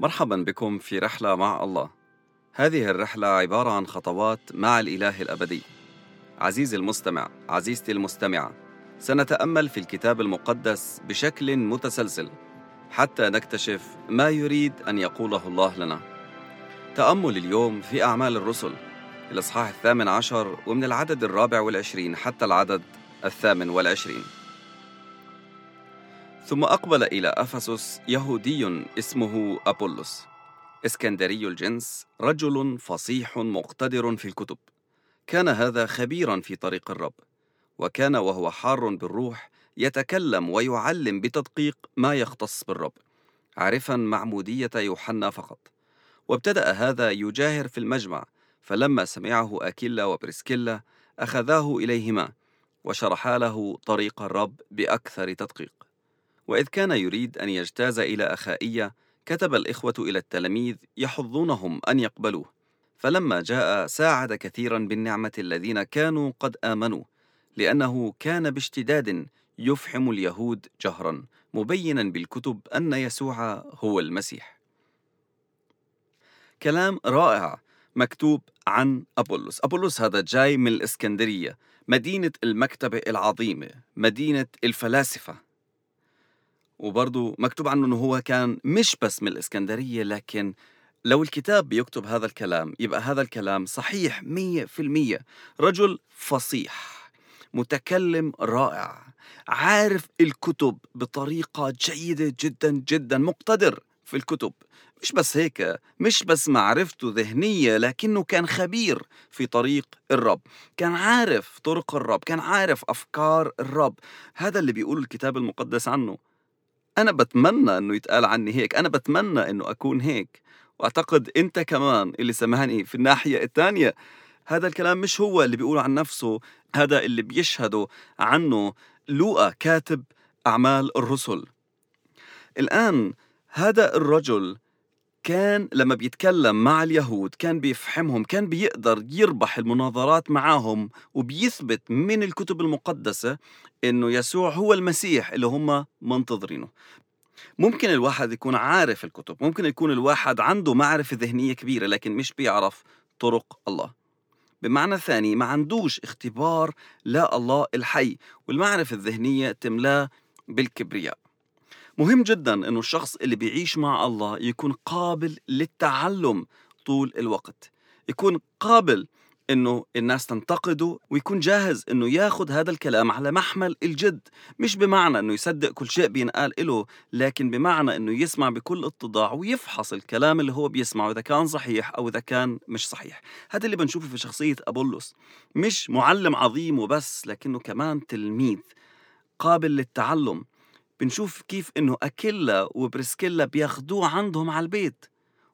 مرحبا بكم في رحلة مع الله. هذه الرحلة عبارة عن خطوات مع الإله الأبدي. عزيزي المستمع، عزيزتي المستمعة، سنتأمل في الكتاب المقدس بشكل متسلسل حتى نكتشف ما يريد أن يقوله الله لنا. تأمل اليوم في أعمال الرسل الإصحاح الثامن عشر ومن العدد الرابع والعشرين حتى العدد الثامن والعشرين. ثم أقبل إلى أفسس يهودي اسمه أبولس. إسكندري الجنس رجل فصيح مقتدر في الكتب. كان هذا خبيرا في طريق الرب وكان وهو حار بالروح يتكلم ويعلم بتدقيق ما يختص بالرب عارفا معمودية يوحنا فقط. وابتدأ هذا يجاهر في المجمع فلما سمعه أكيلا وبرسكيلا أخذاه إليهما وشرحا له طريق الرب بأكثر تدقيق. وإذ كان يريد أن يجتاز إلى أخائية كتب الإخوة إلى التلاميذ يحضونهم أن يقبلوه. فلما جاء ساعد كثيرا بالنعمة الذين كانوا قد آمنوا لأنه كان باشتداد يفحم اليهود جهرا مبينا بالكتب أن يسوع هو المسيح. كلام رائع مكتوب عن أبولس. أبولس هذا جاي من الإسكندرية مدينة المكتبة العظيمة مدينة الفلاسفة. وبرضه مكتوب عنه إنه هو كان مش بس من الإسكندرية لكن لو الكتاب بيكتب هذا الكلام يبقى هذا الكلام صحيح مية في المية. رجل فصيح متكلم رائع عارف الكتب بطريقة جيدة جدا جدا مقتدر في الكتب. مش بس هيك مش بس معرفته ذهنية لكنه كان خبير في طريق الرب. كان عارف طرق الرب كان عارف أفكار الرب. هذا اللي بيقول الكتاب المقدس عنه. أنا بتمنى إنه يتقال عني هيك أنا بتمنى إنه أكون هيك. وأعتقد أنت كمان اللي سمعني في الناحية الثانية هذا الكلام مش هو اللي بيقوله عن نفسه هذا اللي بيشهده عنه لوقا كاتب أعمال الرسل. الآن هذا الرجل كان لما بيتكلم مع اليهود كان بيفهمهم كان بيقدر يربح المناظرات معهم وبيثبت من الكتب المقدسة إنه يسوع هو المسيح اللي هم منتظرينه. ممكن الواحد يكون عارف الكتب ممكن يكون الواحد عنده معرفة ذهنية كبيرة لكن مش بيعرف طرق الله. بمعنى ثاني ما عندوش اختبار لا الله الحي والمعرفة الذهنية تملاه بالكبرياء. مهم جدا إنه الشخص اللي بيعيش مع الله يكون قابل للتعلم طول الوقت. يكون قابل إنه الناس تنتقده ويكون جاهز إنه ياخذ هذا الكلام على محمل الجد. مش بمعنى إنه يصدق كل شيء بينقال له لكن بمعنى إنه يسمع بكل اتضاع ويفحص الكلام اللي هو بيسمعه إذا كان صحيح أو إذا كان مش صحيح. هذا اللي بنشوفه في شخصية ابولس مش معلم عظيم وبس لكنه كمان تلميذ قابل للتعلم. بنشوف كيف إنه أكيلا وبرسكيلا بياخدوه عندهم على البيت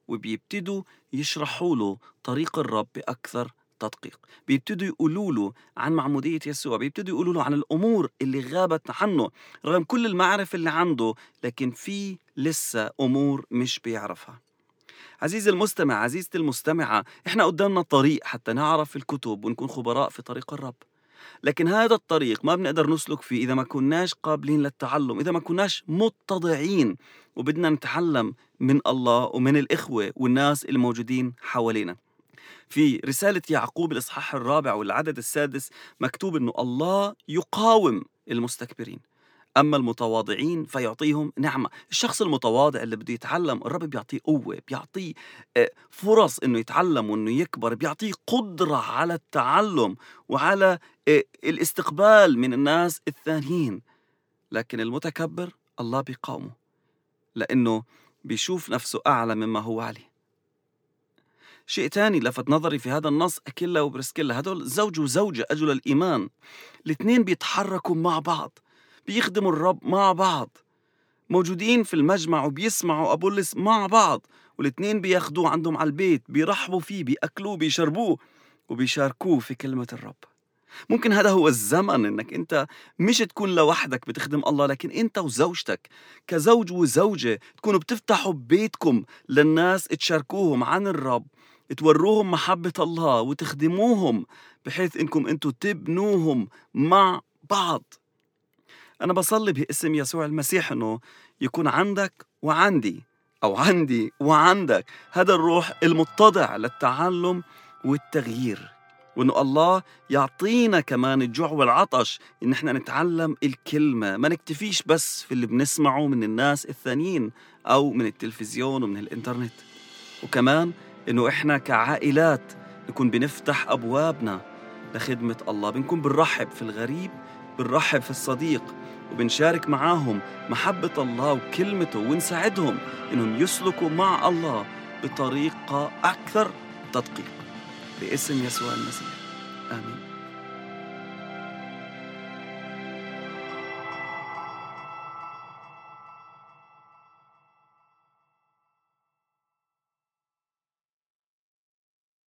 وبيبتدوا يشرحوا له طريق الرب بأكثر تدقيق. بيبتدوا يقولوا له عن معمودية يسوع بيبتدوا يقولوا له عن الأمور اللي غابت عنه رغم كل المعرفة اللي عنده لكن في لسه أمور مش بيعرفها. عزيزي المستمع عزيزتي المستمعة إحنا قدامنا طريق حتى نعرف الكتب ونكون خبراء في طريق الرب. لكن هذا الطريق ما بنقدر نسلك فيه إذا ما كناش قابلين للتعلم إذا ما كناش متضعين وبدنا نتعلم من الله ومن الإخوة والناس الموجودين حوالينا. في رسالة يعقوب الإصحاح الرابع والعدد السادس مكتوب أنه الله يقاوم المستكبرين. أما المتواضعين فيعطيهم نعمة. الشخص المتواضع اللي بده يتعلم الرب بيعطيه قوة بيعطيه آه، فرص إنه يتعلم وإنه يكبر بيعطيه قدرة على التعلم وعلى آه، الاستقبال من الناس الثانيين. لكن المتكبر الله بيقاومه لأنه بيشوف نفسه أعلى مما هو عليه. شيء تاني لفت نظري في هذا النص أكيلا وبرسكيلا هدول زوج وزوجة أجل الإيمان. الاثنين بيتحركوا مع بعض. بيخدموا الرب مع بعض. موجودين في المجمع وبيسمعوا أبولس مع بعض والاثنين بياخدوه عندهم على البيت بيرحبوا فيه بيأكلوه بيشربوه وبيشاركوه في كلمة الرب. ممكن هذا هو الزمن إنك أنت مش تكون لوحدك بتخدم الله لكن أنت وزوجتك كزوج وزوجة تكونوا بتفتحوا بيتكم للناس تشاركوهم عن الرب توروهم محبة الله وتخدموهم بحيث إنكم أنتم تبنوهم مع بعض. أنا بصلي باسم يسوع المسيح إنه يكون عندك وعندي أو عندي وعندك. هذا الروح المتضع للتعلم والتغيير وإنه الله يعطينا كمان الجوع والعطش إن إحنا نتعلم الكلمة. ما نكتفيش بس في اللي بنسمعه من الناس الثانيين أو من التلفزيون ومن الإنترنت. وكمان إنه إحنا كعائلات نكون بنفتح أبوابنا لخدمة الله بنكون بنرحب في الغريب بنرحب في الصديق وبنشارك معاهم محبة الله وكلمته ونساعدهم إنهم يسلكوا مع الله بطريقة أكثر تدقيق. باسم يسوع المسيح. آمين.